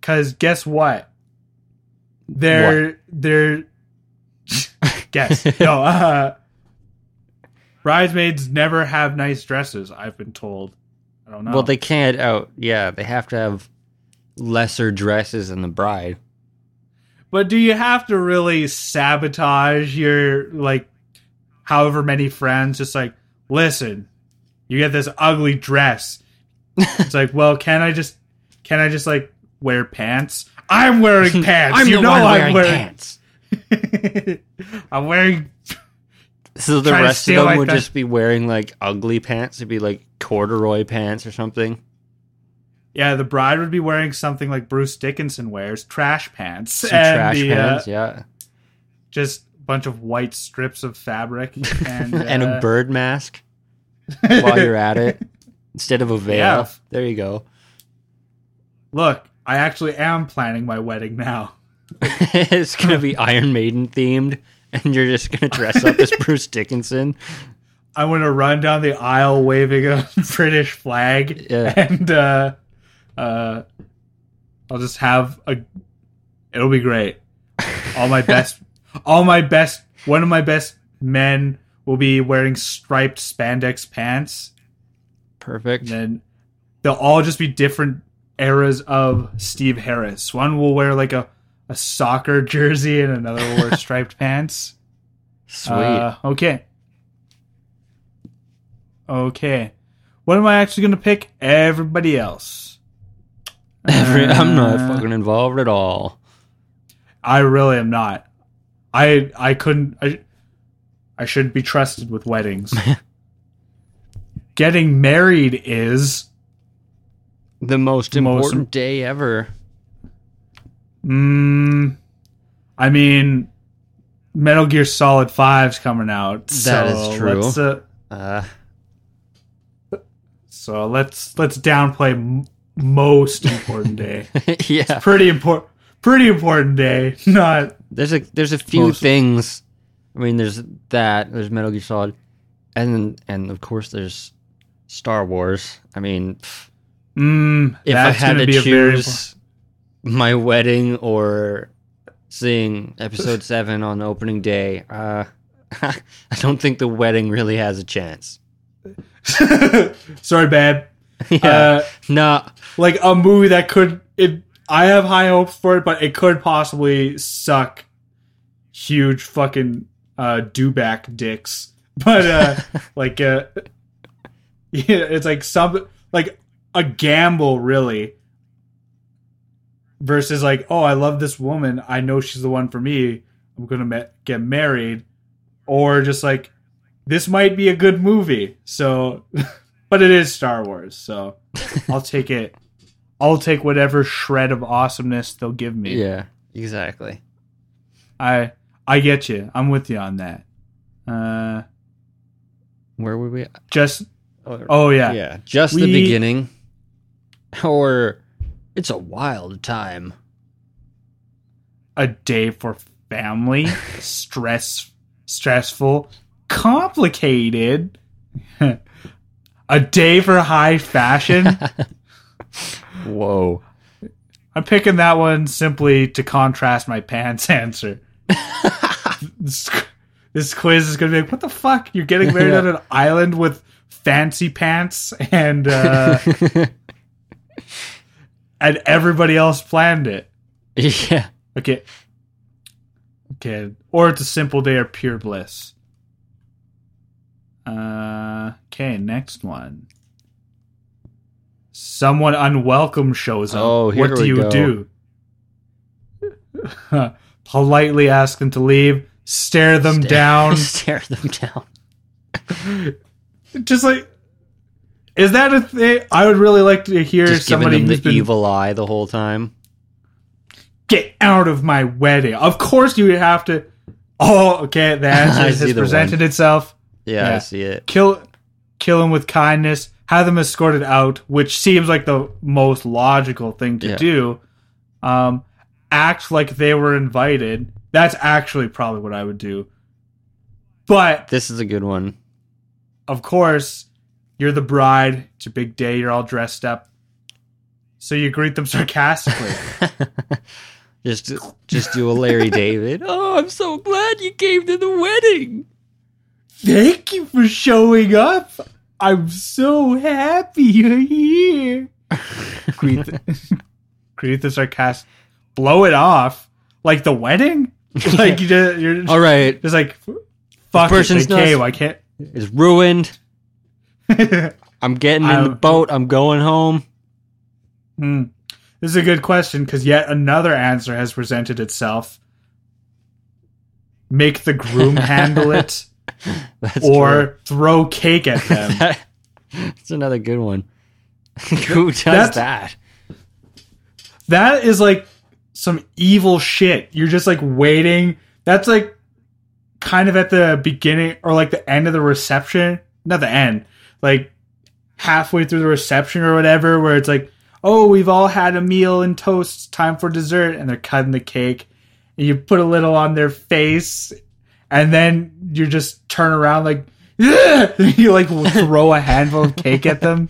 because guess what? They're they're guess no. Uh, bridesmaids never have nice dresses. I've been told. I don't know. Well, they can't out. Yeah, they have to have lesser dresses than the bride. But do you have to really sabotage your like however many friends just like listen, you get this ugly dress. It's like, well, can I just can I just like wear pants? I'm wearing [laughs] pants. I'm you the know one I'm wearing wearing pants. [laughs] I'm wearing So the rest of them my would fa- just be wearing like ugly pants. It'd be like corduroy pants or something. Yeah, the bride would be wearing something like Bruce Dickinson wears, trash pants. Some and trash the, uh, yeah, just a bunch of white strips of fabric and, [laughs] and uh, a bird mask [laughs] while you're at it instead of a veil. Yeah. There you go. Look, I actually am planning my wedding now. [laughs] it's gonna be Iron Maiden themed, and you're just gonna dress up as Bruce Dickinson. I'm gonna run down the aisle waving a British flag, Yeah. and uh, uh, I'll just have a. It'll be great. All my best, [laughs] all my best. One of my best men will be wearing striped spandex pants, Perfect. and then they'll all just be different eras of Steve Harris. One will wear like a a soccer [laughs] jersey, and another will wear [laughs] striped pants. Sweet. Uh, okay. Okay. What am I actually going to pick? Everybody else. Every, I'm not uh, fucking involved at all. I really am not. I I couldn't. I, I shouldn't be trusted with weddings. [laughs] Getting married is. The most The most important day ever. Mm, I mean, Metal Gear Solid 5's coming out. That is so true. Let's, uh, Uh, so let's let's downplay most important day. [laughs] yeah. pretty important pretty important day not There's a there's a few Most- things. I mean, there's that. There's Metal Gear Solid, and and of course there's Star Wars. I mean, mm, if I had to be a very choose my wedding or seeing Episode Seven on opening day, uh, [laughs] I don't think the wedding really has a chance. [laughs] sorry babe yeah, uh, nah. Like a movie that could it i have high hopes for it but it could possibly suck huge fucking uh do-back dicks [laughs] but uh [laughs] like uh yeah it's like some like a gamble, really. Versus like, oh, I love this woman. I know she's the one for me. I'm gonna ma- get married, or just like, this might be a good movie. So, [laughs] but it is Star Wars, so I'll take it. I'll take whatever shred of awesomeness they'll give me. Yeah, exactly. I I get you. I'm with you on that. Uh, Where were we? just Oh, oh yeah, yeah, just the beginning. Or it's a wild time. a day for family, [laughs] stress, stressful, complicated. [laughs] a day for high fashion. [laughs] Whoa. I'm picking that one simply to contrast my pants [laughs] answer. this, this quiz is gonna be like, what the fuck? You're getting married on an [laughs] island with fancy pants and uh, and everybody else planned it. yeah. Okay. Okay. Or it's a simple day of pure bliss. Uh, okay, next one. Someone unwelcome shows up. Oh, here what do we you go. do? [laughs] Politely ask them to leave, stare them Stare- down. [laughs] Stare them down. Just like is that a thing? I would really like to hear Just giving somebody them the been evil eye the whole time. get out of my wedding. Of course you have to. Oh, okay. The [laughs] answer has presented itself. Yeah, Yeah. I see it. Kill, kill him with kindness. Have them escorted out, which seems like the most logical thing to Yeah. do. Um, act like they were invited. That's actually probably what I would do. But This is a good one. of course, you're the bride. It's your big day. You're all dressed up. So you greet them [laughs] sarcastically. [laughs] just just do a Larry [laughs] David. Oh, I'm so glad you came to the wedding. Thank you for showing up. I'm so happy you're here. greet, the, greet the sarcastic. Blow it off like the wedding. [laughs] Like you just, you're just, All right, just like fuck person's it. They came. I can't. it's ruined. [laughs] I'm getting in the I'm- boat. I'm going home. Hmm. This is a good question because yet another answer has presented itself. Make the groom [laughs] handle it, [laughs] Or throw cake at [laughs] them. true. That's another good one. [laughs] Who does That's- that? That is like some evil shit. You're just like waiting. That's like kind of at the beginning or like the end of the reception. Not the end. Like halfway through the reception or whatever, where it's like, oh, we've all had a meal and toast. Time for dessert. And they're cutting the cake. And you put a little on their face. And then you just turn around like, [laughs] you like throw a handful of cake at them.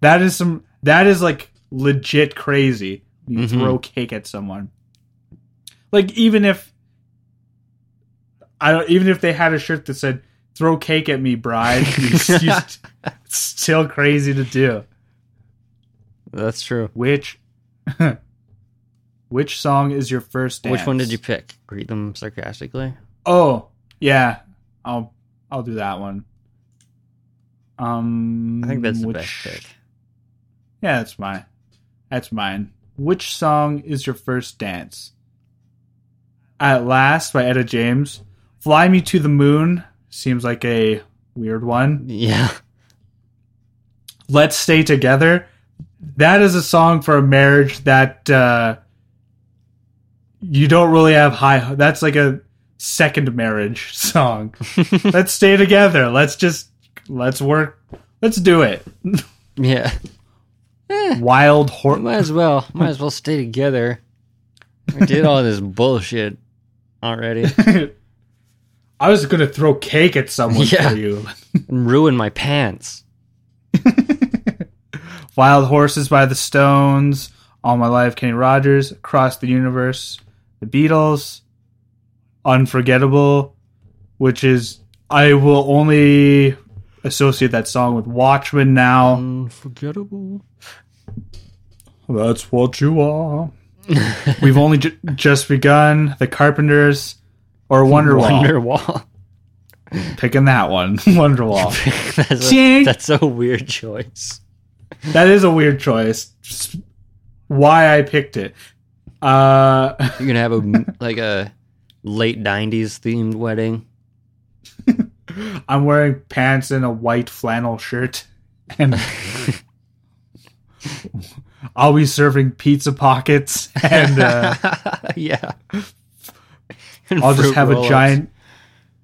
That is some, that is like legit crazy. You Mhm. throw cake at someone. Like even if I don't even if they had a shirt that said "Throw cake at me, bride," [laughs] [laughs] it's still crazy to do. That's true. Which which song is your first dance? Which one did you pick? Greet them sarcastically. Oh, yeah. I'll I'll do that one. Um I think that's the best pick. Yeah, that's mine. That's mine. Which song is your first dance? At Last by Etta James. Fly Me to the Moon seems like a weird one. Yeah. Let's Stay Together. That is a song for a marriage that uh, you don't really have high. That's like a second marriage [laughs] song. let's stay together. Let's just let's work. Let's do it. Yeah. Eh, [laughs] Wild horse. might as well. Might as well stay together. We did all this bullshit already. [laughs] I was gonna throw cake at someone Yeah. for you. and ruin my pants. Wild Horses by the Stones, All My Life, Kenny Rogers, Across the Universe, The Beatles, Unforgettable, which is I will only associate that song with Watchmen now. Unforgettable. That's what you are. [laughs] We've only ju- just begun. The Carpenters or Wonderwall. Wonderwall. Picking that one, [laughs] Wonderwall. [laughs] that's, a, that's a weird choice. that is a weird choice. Just why I picked it. Uh, You're gonna have a like a late '90s themed wedding. [laughs] I'm wearing pants and a white flannel shirt, and [laughs] I'll be serving pizza pockets, and uh, [laughs] yeah. I'll just have a roll-ups. giant,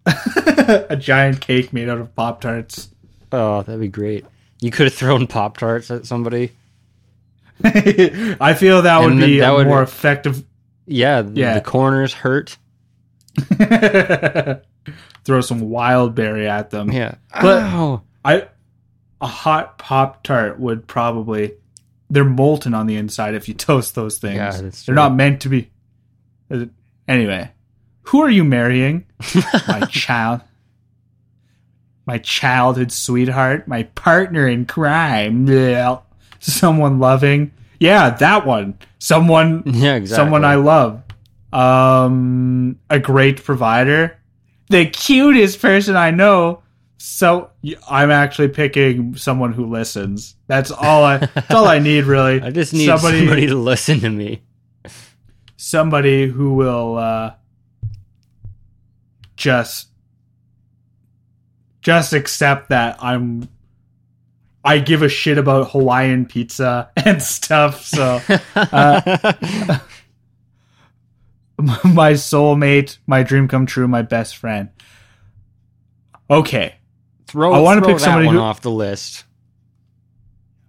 a giant cake made out of pop tarts. Oh, that'd be great. You could have thrown Pop Tarts at somebody. I feel that would be that a would- more effective. Yeah, Yeah. the corners hurt. [laughs] Throw some wild berry at them. Yeah. But- Ow. I a hot pop tart would probably they're molten on the inside if you [laughs] toast those things. Yeah, that's they're not meant to be. Anyway, who are you marrying? [laughs] my child. My childhood sweetheart, my partner in crime. Bleh. Someone loving. Yeah, that one. Someone yeah, exactly. someone I love. Um, a great provider, the cutest person I know. So I'm actually picking someone who listens. That's all I. That's all I need, really. [laughs] I just need somebody, to listen to me. somebody who will uh, just just accept that I'm I give a shit about Hawaiian pizza [laughs] and stuff. So uh, [laughs] [laughs] my soulmate, my dream come true, my best friend. Okay. throw I wanna pick somebody who- off the list.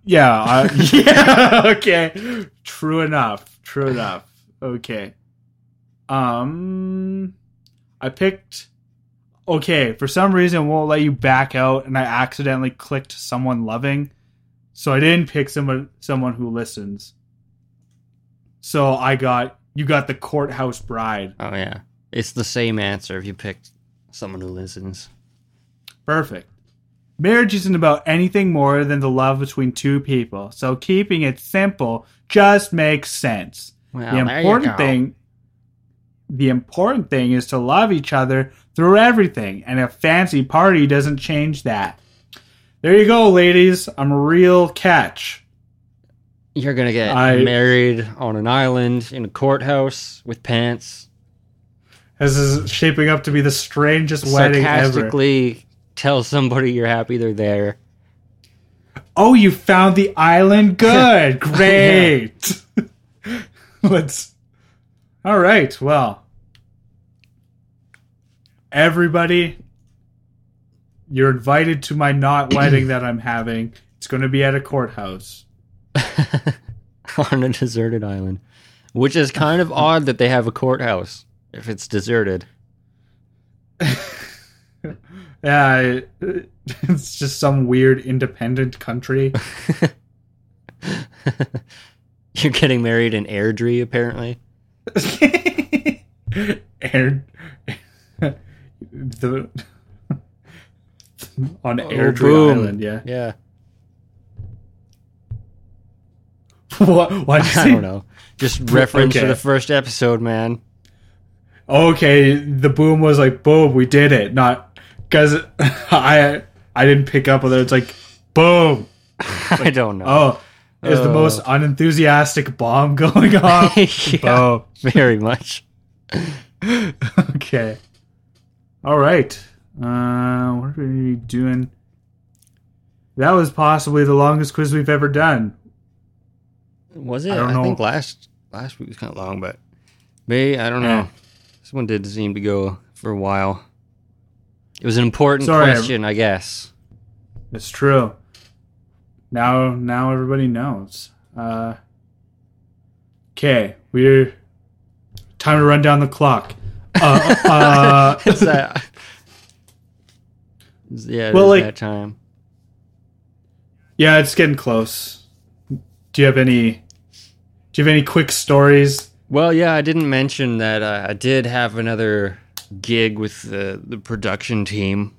Yeah. Uh, [laughs] yeah. [laughs] Okay. True enough. True enough. Okay. Um, I picked. Okay, for some reason, won't let you back out, and I accidentally clicked someone loving, so I didn't pick someone someone who listens. So I got you got the courthouse bride. Oh yeah, it's the same answer if you picked someone who listens. Perfect. Marriage isn't about anything more than the love between two people, so keeping it simple just makes sense. Well, the important thing the important thing is to love each other through everything and a fancy party doesn't change that there you go ladies i'm a real catch you're gonna get I- married on an island in a courthouse with pants. this is shaping up to be the strangest wedding ever. Sarcastically tell somebody you're happy they're there. oh you found the island? [laughs] Good. Oh, Great. [laughs] Let's all right well everybody you're invited to my not wedding that i'm having. It's going to be at a courthouse [laughs] on a deserted island, which is kind of odd that they have a courthouse if it's deserted. [laughs] yeah it- [laughs] it's just some weird independent country You're getting married in Airdrie, apparently. Air, the on Oh, Airdrie boom. Island, yeah. Yeah, [laughs] what? Why [laughs] I don't know. Just [laughs] reference to the first episode, man. Okay, the boom was like boom, we did it. Not because I I didn't pick up on it. It's like boom. I don't know. Oh, is the Oh. most unenthusiastic bomb going off. yeah, Boom. very much. okay. All right. Uh, what are we doing? That was possibly the longest quiz we've ever done. Was it? I I, know. think last last week was kind of long, but maybe I don't know. Yeah. This one did seem to go for a while. It was an important Sorry, question, I guess. It's true. Now, now everybody knows. Uh, okay, we're time to run down the clock. Uh, [laughs] uh, that? yeah, Well, well, like- that time. yeah, it's getting close. Do you have any? Do you have any quick stories? Well, yeah, I didn't mention that uh, I did have another gig with the the production team.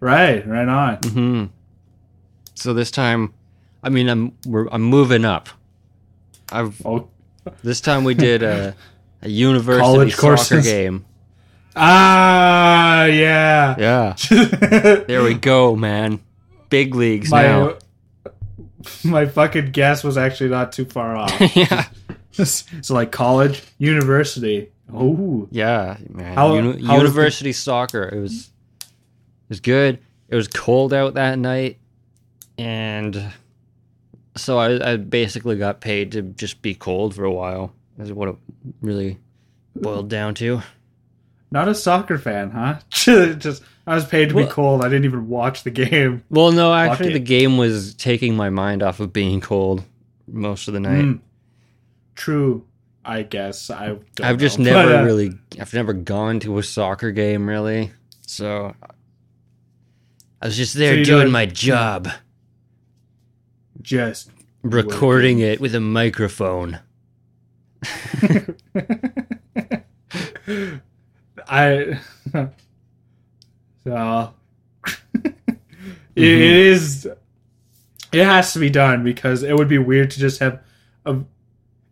Right, right on. hmm So this time, I mean, I'm we're, I'm moving up. I've Oh, this time we did a [laughs] a university College soccer courses. game. ah, yeah. Yeah, [laughs] there we go, man. Big leagues my now. [laughs] my fucking guess was actually not too far off. [laughs] yeah. [laughs] so like college, university. Oh, Yeah, man. How- Uni- how was the- university soccer. It was it was good. It was cold out that night, and so I, I basically got paid to just be cold for a while. Is what it really boiled down to. Not a soccer fan, huh? [laughs] Just I was paid to be Well- cold. I didn't even watch the game. Well, no, actually, the game was taking my mind off of being cold most of the night. Mm. True, I guess. I I've just [laughs] never But, uh, really, I've never gone to a soccer game really. So I was just there you doing don't- my job. just recording it with a microphone. [laughs] I [laughs] so [laughs] it mm-hmm. is it has to be done because it would be weird to just have a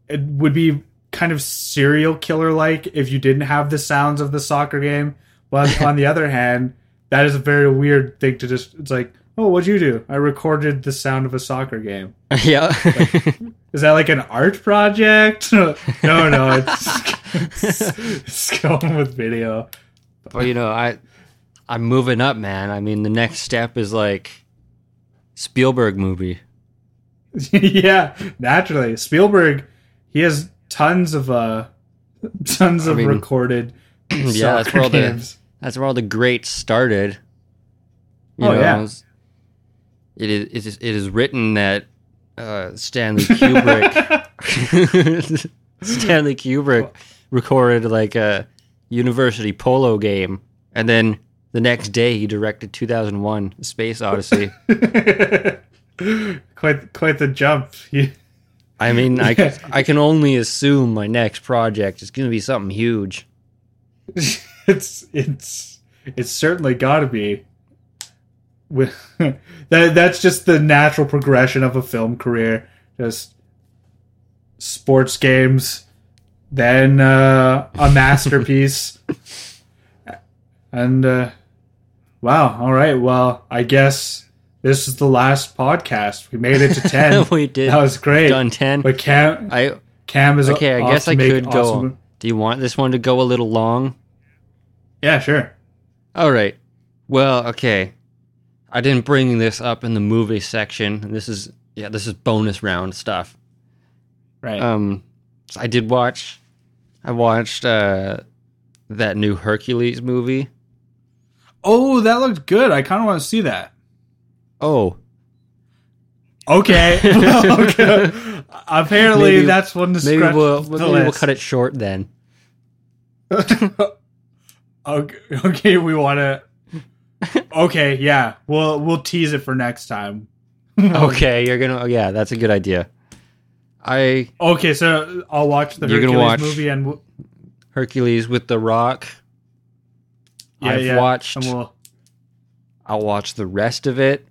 it would be kind of serial killer like if you didn't have the sounds of the soccer game. But on the [laughs] other hand that is a very weird thing to just it's like oh what'd you do i recorded the sound of a soccer game [laughs] yeah. is that like an art project [laughs] no no it's, [laughs] it's, it's going with video well, you know, I I'm moving up, man. I mean, the next step is like Spielberg movie. yeah, naturally. Spielberg, he has tons of uh tons I of mean, recorded [clears throat] yeah, that's where all the that's where all the greats started. You Oh, know, yeah. It is it is it is written that uh, Stanley Kubrick [laughs] Stanley Kubrick recorded like a university polo game, and then the next day he directed 2001: A Space Odyssey. [laughs] quite quite the jump. [laughs] I mean, I, Yeah. I can only assume my next project is going to be something huge. it's it's it's certainly got to be. With [laughs] that that's just the natural progression of a film career. Just sports games, then uh, a masterpiece, and uh, wow. All right. Well, I guess this is the last podcast. We made it to [laughs] ten. we did that was great. done 10. But Cam I Cam is okay. I guess I could go. awesome- Do you want this one to go a little long? Yeah, sure. All right. Well, okay. I didn't bring this up in the movie section. This is yeah, this is bonus round stuff. Right. Um, so I did watch. I watched uh that new Hercules movie. oh, that looked good. I kind of want to see that. Oh, Okay. [laughs] [laughs] Okay. Apparently, Maybe- that's one to maybe we'll the maybe we'll cut it short then. [laughs] okay, okay, we want to. Okay, yeah, we'll we'll tease it for next time. [laughs] Okay, you're gonna. oh, Yeah, that's a good idea. I Okay, so I'll watch the You're gonna Hercules watch- movie and we'll, Hercules with the Rock. yeah, I've yeah, watched. and we'll. I'll watch the rest of it.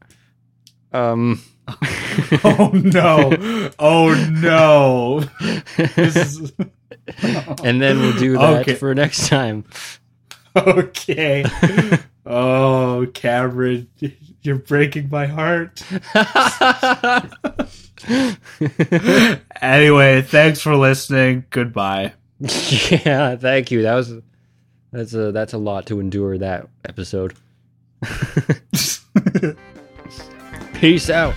Um. [laughs] Oh no! [laughs] Oh no! Is and then we'll do that Okay. for next time. okay. Oh, Cameron, [laughs] you're breaking my heart. [laughs] Anyway, thanks for listening. Goodbye. [laughs] yeah, thank you. That was that's a that's a lot to endure that episode. Peace out.